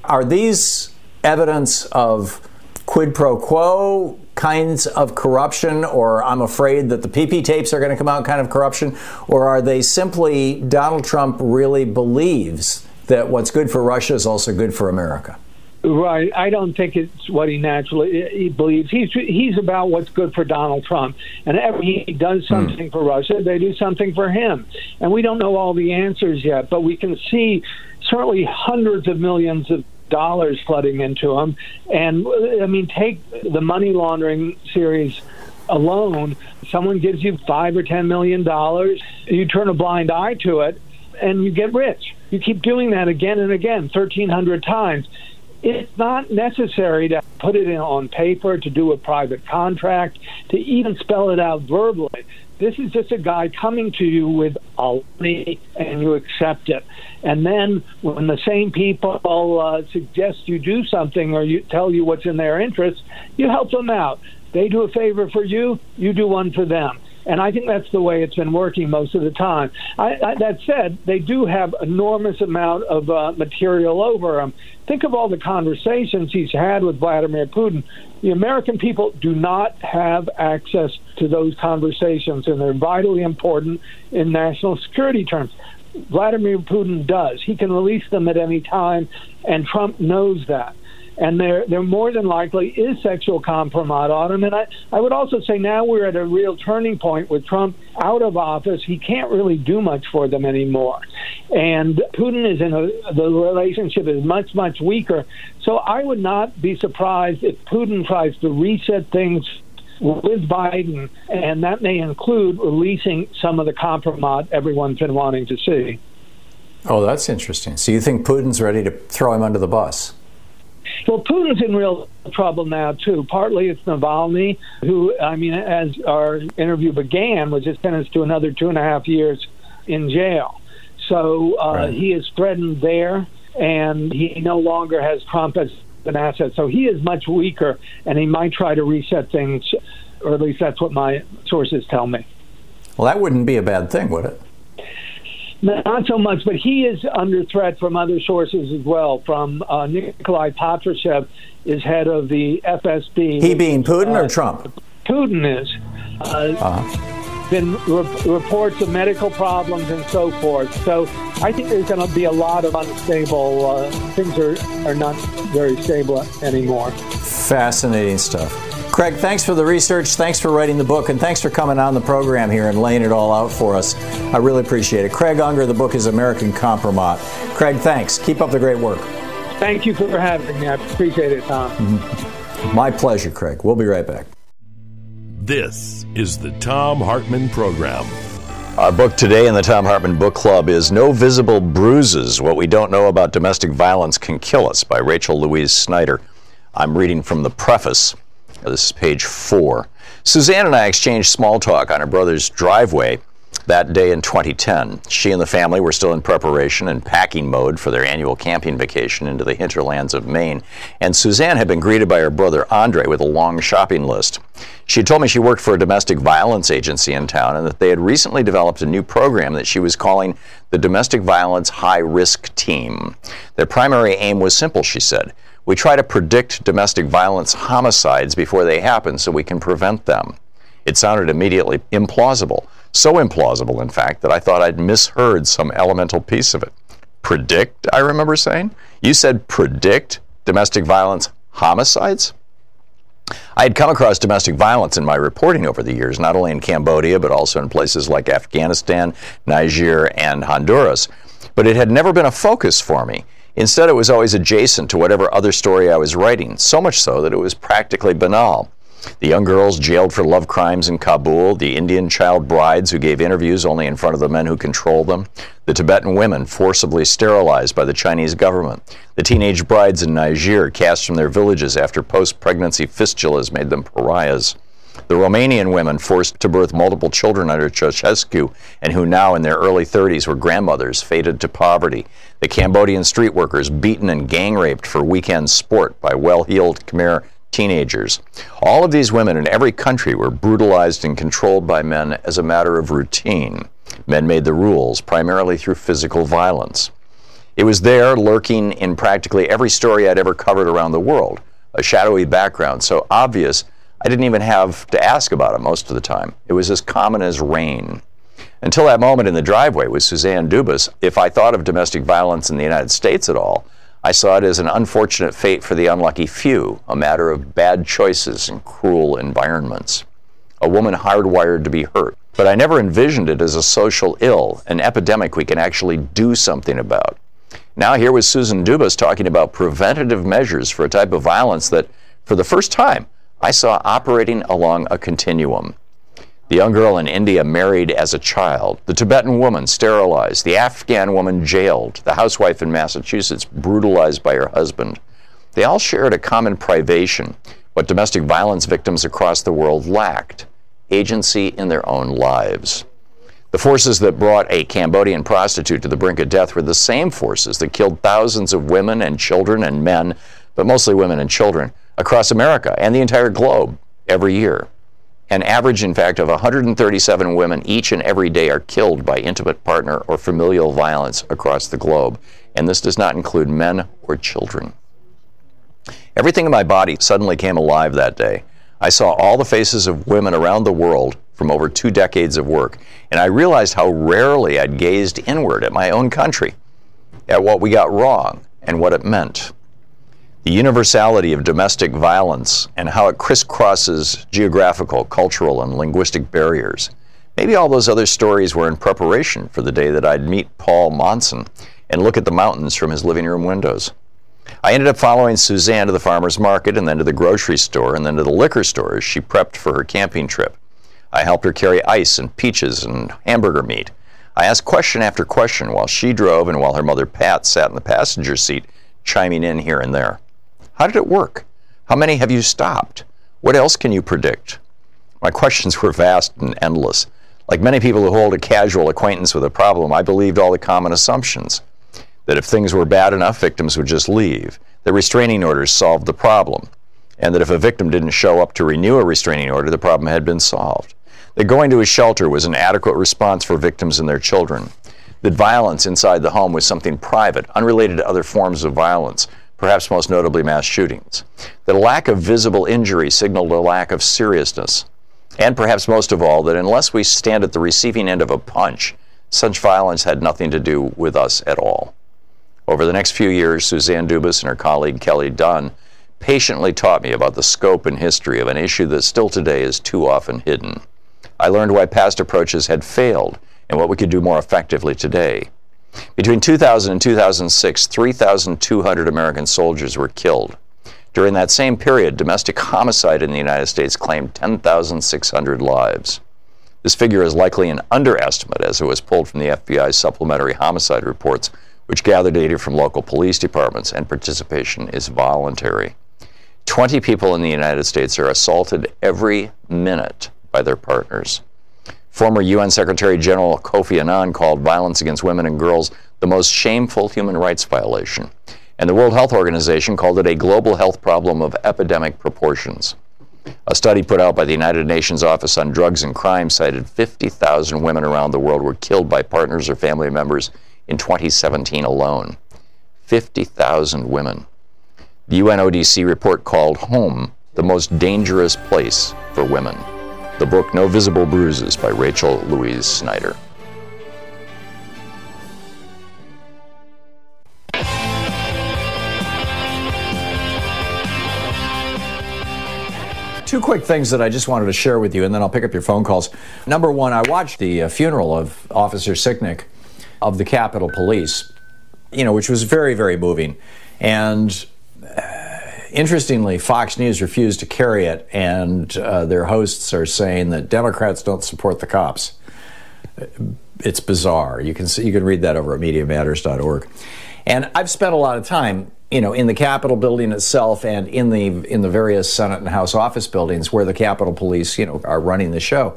Are these evidence of quid pro quo kinds of corruption, or I'm afraid that the PP tapes are going to come out kind of corruption, or are they simply Donald Trump really believes that what's good for Russia is also good for America? Right. I don't think it's what he naturally he believes. He's he's about what's good for Donald Trump, and every he does hmm. something for Russia, they do something for him. And we don't know all the answers yet, but we can see certainly hundreds of millions of dollars flooding into them. And I mean, take the money laundering series alone. Someone gives you five or ten million dollars, you turn a blind eye to it, and you get rich. You keep doing that again and again, thirteen hundred times. It's not necessary to put it in on paper, to do a private contract, to even spell it out verbally. This is just a guy coming to you with a money and you accept it. And then when the same people uh, suggest you do something or you tell you what's in their interest, you help them out. They do a favor for you, you do one for them. And I think that's the way it's been working most of the time. I, I, that said, they do have enormous amount of uh, material over them. Think of all the conversations he's had with Vladimir Putin. The American people do not have access to those conversations, and they're vitally important in national security terms. Vladimir Putin does. He can release them at any time, and Trump knows that and there there more than likely is sexual kompromat on him. And I, I would also say now we're at a real turning point with Trump out of office. He can't really do much for them anymore, and Putin is in a the relationship is much much weaker. So I would not be surprised if Putin tries to reset things with Biden, and that may include releasing some of the kompromat everyone's been wanting to see. Oh, that's interesting. So you think Putin's ready to throw him under the bus? Well, Putin's in real trouble now too. Partly it's Navalny, who I mean, as our interview began, was just sentenced to another two and a half years in jail. So uh, right. he is threatened there, and he no longer has Trump as an asset. So he is much weaker, and he might try to reset things, or at least that's what my sources tell me. Well, that wouldn't be a bad thing, would it? Not so much, but he is under threat from other sources as well. From uh, Nikolai Patrushev is head of the FSB. He being Putin uh, or Trump? Putin is. Uh, uh-huh. Been re- reports of medical problems and so forth. So I think there's going to be a lot of unstable uh, things are are not very stable anymore. Fascinating stuff. Craig, thanks for the research. Thanks for writing the book. And thanks for coming on the program here and laying it all out for us. I really appreciate it. Craig Unger, the book is American Kompromat. Craig, thanks. Keep up the great work. Thank you for having me. I appreciate it, Tom. Mm-hmm. My pleasure, Craig. We'll be right back. This is the Thom Hartmann Program. Our book today in the Thom Hartmann Book Club is No Visible Bruises What We Don't Know About Domestic Violence Can Kill Us by Rachel Louise Snyder. I'm reading from the preface. This is page four. Suzanne and I exchanged small talk on her brother's driveway that day in 2010. She and the family were still in preparation and packing mode for their annual camping vacation into the hinterlands of Maine, and Suzanne had been greeted by her brother Andre with a long shopping list. She told me she worked for a domestic violence agency in town and that they had recently developed a new program that she was calling the Domestic Violence High Risk Team. Their primary aim was simple, she said. We try to predict domestic violence homicides before they happen so we can prevent them. It sounded immediately implausible. So implausible, in fact, that I thought I'd misheard some elemental piece of it. Predict, I remember saying? You said predict domestic violence homicides? I had come across domestic violence in my reporting over the years, not only in Cambodia, but also in places like Afghanistan, Niger, and Honduras. But it had never been a focus for me. Instead, it was always adjacent to whatever other story I was writing, so much so that it was practically banal. The young girls jailed for love crimes in Kabul, the Indian child brides who gave interviews only in front of the men who controlled them, the Tibetan women forcibly sterilized by the Chinese government, the teenage brides in Niger cast from their villages after post pregnancy fistulas made them pariahs. The Romanian women forced to birth multiple children under Ceausescu and who now in their early 30s were grandmothers fated to poverty. The Cambodian street workers beaten and gang raped for weekend sport by well heeled Khmer teenagers. All of these women in every country were brutalized and controlled by men as a matter of routine. Men made the rules, primarily through physical violence. It was there, lurking in practically every story I'd ever covered around the world, a shadowy background so obvious I didn't even have to ask about it most of the time. It was as common as rain. Until that moment in the driveway with Suzanne Dubus, if I thought of domestic violence in the United States at all, I saw it as an unfortunate fate for the unlucky few, a matter of bad choices and cruel environments. A woman hardwired to be hurt. But I never envisioned it as a social ill, an epidemic we can actually do something about. Now, here was Susan Dubus talking about preventative measures for a type of violence that, for the first time, I saw operating along a continuum. The young girl in India married as a child, the Tibetan woman sterilized, the Afghan woman jailed, the housewife in Massachusetts brutalized by her husband. They all shared a common privation, what domestic violence victims across the world lacked agency in their own lives. The forces that brought a Cambodian prostitute to the brink of death were the same forces that killed thousands of women and children and men, but mostly women and children, across America and the entire globe every year. An average, in fact, of 137 women each and every day are killed by intimate partner or familial violence across the globe, and this does not include men or children. Everything in my body suddenly came alive that day. I saw all the faces of women around the world from over two decades of work, and I realized how rarely I'd gazed inward at my own country, at what we got wrong, and what it meant the universality of domestic violence and how it crisscrosses geographical, cultural, and linguistic barriers. Maybe all those other stories were in preparation for the day that I'd meet Paul Monson and look at the mountains from his living room windows. I ended up following Suzanne to the farmer's market and then to the grocery store and then to the liquor store as she prepped for her camping trip. I helped her carry ice and peaches and hamburger meat. I asked question after question while she drove and while her mother Pat sat in the passenger seat, chiming in here and there. How did it work? How many have you stopped? What else can you predict? My questions were vast and endless. Like many people who hold a casual acquaintance with a problem, I believed all the common assumptions. That if things were bad enough, victims would just leave. That restraining orders solved the problem. And that if a victim didn't show up to renew a restraining order, the problem had been solved. That going to a shelter was an adequate response for victims and their children. That violence inside the home was something private, unrelated to other forms of violence, perhaps most notably mass shootings. A lack of visible injury signaled a lack of seriousness. And perhaps most of all, that unless we stand at the receiving end of a punch, such violence had nothing to do with us at all. Over the next few years, Suzanne Dubus and her colleague Kelly Dunne patiently taught me about the scope and history of an issue that still today is too often hidden. I learned why past approaches had failed and what we could do more effectively today. Between 2000 and 2006, 3,200 American soldiers were killed. During that same period, domestic homicide in the United States claimed 10,600 lives. This figure is likely an underestimate as it was pulled from the FBI's supplementary homicide reports, which gather data from local police departments, and participation is voluntary. 20 people in the United States are assaulted every minute by their partners. Former UN Secretary General Kofi Annan called violence against women and girls the most shameful human rights violation. And the World Health Organization called it a global health problem of epidemic proportions. A study put out by the United Nations Office on Drugs and Crime cited 50,000 women around the world were killed by partners or family members in 2017 alone. 50,000 women. The UNODC report called Home the most dangerous place for women. The book No Visible Bruises by Rachel Louise Snyder. Two quick things that I just wanted to share with you, and then I'll pick up your phone calls. Number one, I watched the uh, funeral of Officer Sicknick of the Capitol Police, you know, which was very, very moving. And interestingly, Fox News refused to carry it, and uh, their hosts are saying that Democrats don't support the cops. It's bizarre. You can see, you can read that over at MediaMatters.org. And I've spent a lot of time you know, in the Capitol building itself and in the in the various Senate and House office buildings where the Capitol Police, you know, are running the show.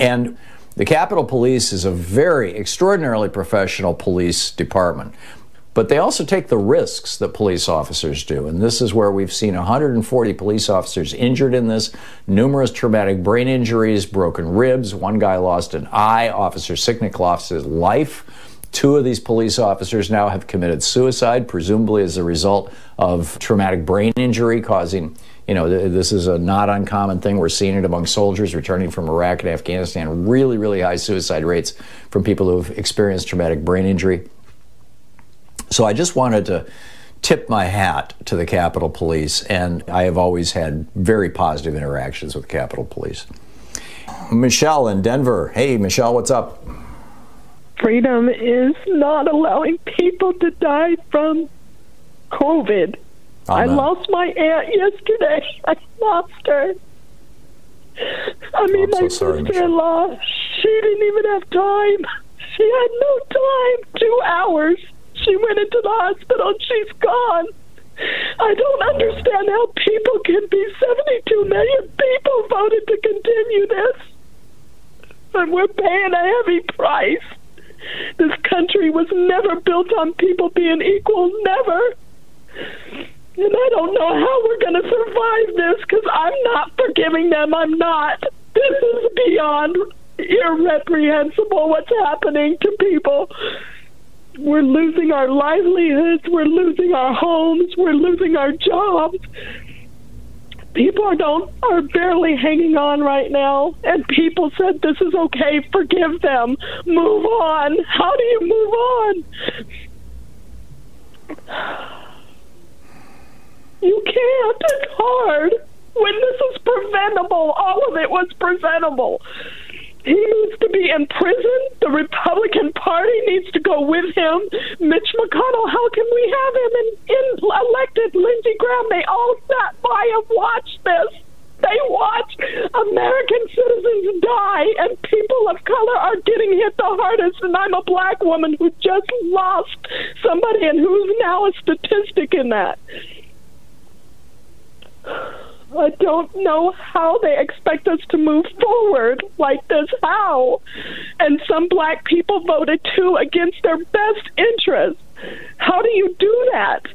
And the Capitol Police is a very extraordinarily professional police department. But they also take the risks that police officers do. And this is where we've seen 140 police officers injured in this, numerous traumatic brain injuries, broken ribs. One guy lost an eye. Officer Sicknick lost his life. Two of these police officers now have committed suicide, presumably as a result of traumatic brain injury causing, you know, th- this is a not uncommon thing. We're seeing it among soldiers returning from Iraq and Afghanistan. Really, really high suicide rates from people who have experienced traumatic brain injury. So I just wanted to tip my hat to the Capitol Police, and I have always had very positive interactions with Capitol Police. Michelle in Denver. Hey, Michelle, what's up? freedom is not allowing people to die from COVID. I lost my aunt yesterday. I lost her. I oh, mean, so my sorry, sister-in-law. She didn't even have time. She had no time. Two hours. She went into the hospital. and She's gone. I don't understand how people can be 72 million people voted to continue this. And we're paying a heavy price. This country was never built on people being equal, never. And I don't know how we're going to survive this because I'm not forgiving them. I'm not. This is beyond irreprehensible what's happening to people. We're losing our livelihoods. We're losing our homes. We're losing our jobs. People are don't are barely hanging on right now. And people said this is okay. Forgive them. Move on. How do you move on? You can't. It's hard. When this is preventable all of it was preventable he needs to be in prison. The Republican Party needs to go with him. Mitch McConnell, how can we have him in, in elected? Lindsey Graham, they all sat by and watched this. They watch American citizens die, and people of color are getting hit the hardest. And I'm a black woman who just lost somebody and who's now a statistic in that. I don't know how they expect us to move forward like this. How? And some black people voted too against their best interests. How do you do that?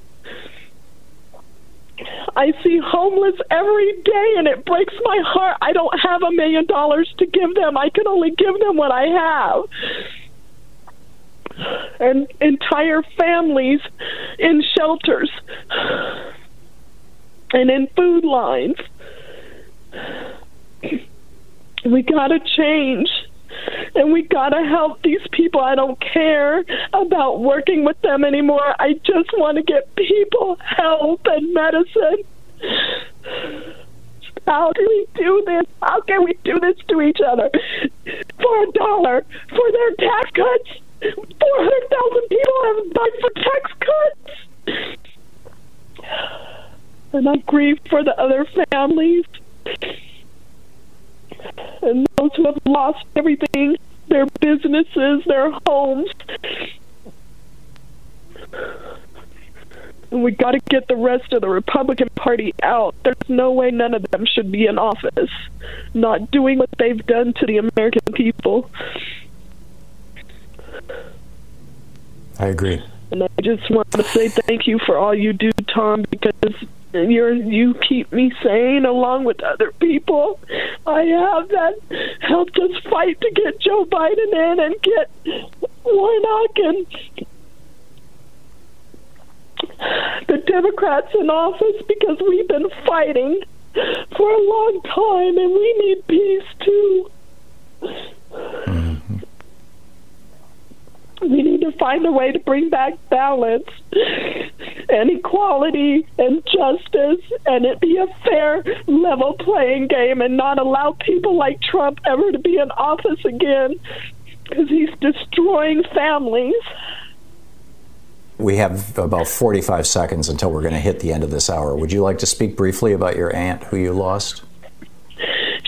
I see homeless every day and it breaks my heart. I don't have a million dollars to give them. I can only give them what I have. And entire families in shelters and in food lines. We got to change. And we got to help these people. I don't care about working with them anymore. I just want to get people help and medicine. How can we do this? How can we do this to each other? For a dollar, for their tax cuts, 400,000 people have died for tax cuts and I grieve for the other families and those who have lost everything their businesses, their homes. And we got to get the rest of the Republican Party out. There's no way none of them should be in office, not doing what they've done to the American people. I agree. And I just want to say thank you for all you do, Tom, because you're you keep me sane along with other people. I have that helped us fight to get Joe Biden in and get Warnock and the Democrats in office because we've been fighting for a long time and we need peace too. Mm-hmm. We need to find a way to bring back balance and equality and justice and it be a fair, level playing game and not allow people like Trump ever to be in office again because he's destroying families. We have about 45 seconds until we're going to hit the end of this hour. Would you like to speak briefly about your aunt who you lost?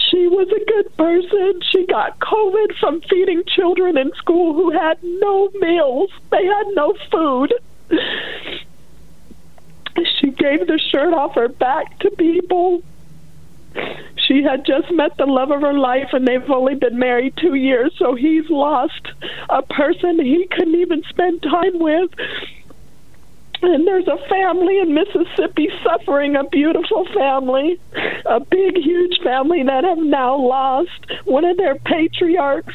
She was a good person. She got COVID from feeding children in school who had no meals, they had no food. She gave the shirt off her back to people. She had just met the love of her life, and they've only been married two years, so he's lost a person he couldn't even spend time with. And there's a family in Mississippi suffering, a beautiful family, a big, huge family that have now lost one of their patriarchs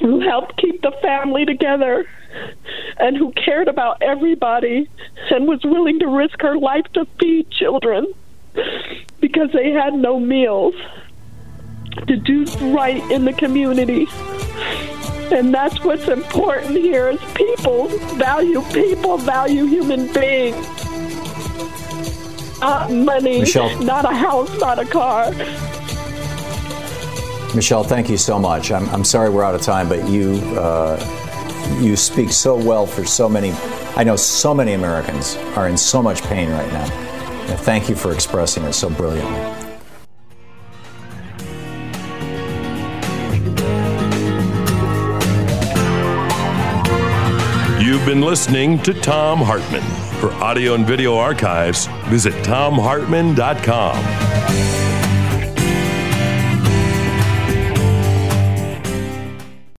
who helped keep the family together and who cared about everybody and was willing to risk her life to feed children because they had no meals to do right in the community. And that's what's important here is people value people, value human beings. Not money, Michelle. not a house, not a car. Michelle, thank you so much. I'm, I'm sorry we're out of time, but you uh, you speak so well for so many. I know so many Americans are in so much pain right now. And thank you for expressing it so brilliantly. You've been listening to Thom Hartmann. For audio and video archives, visit thomhartmann.com.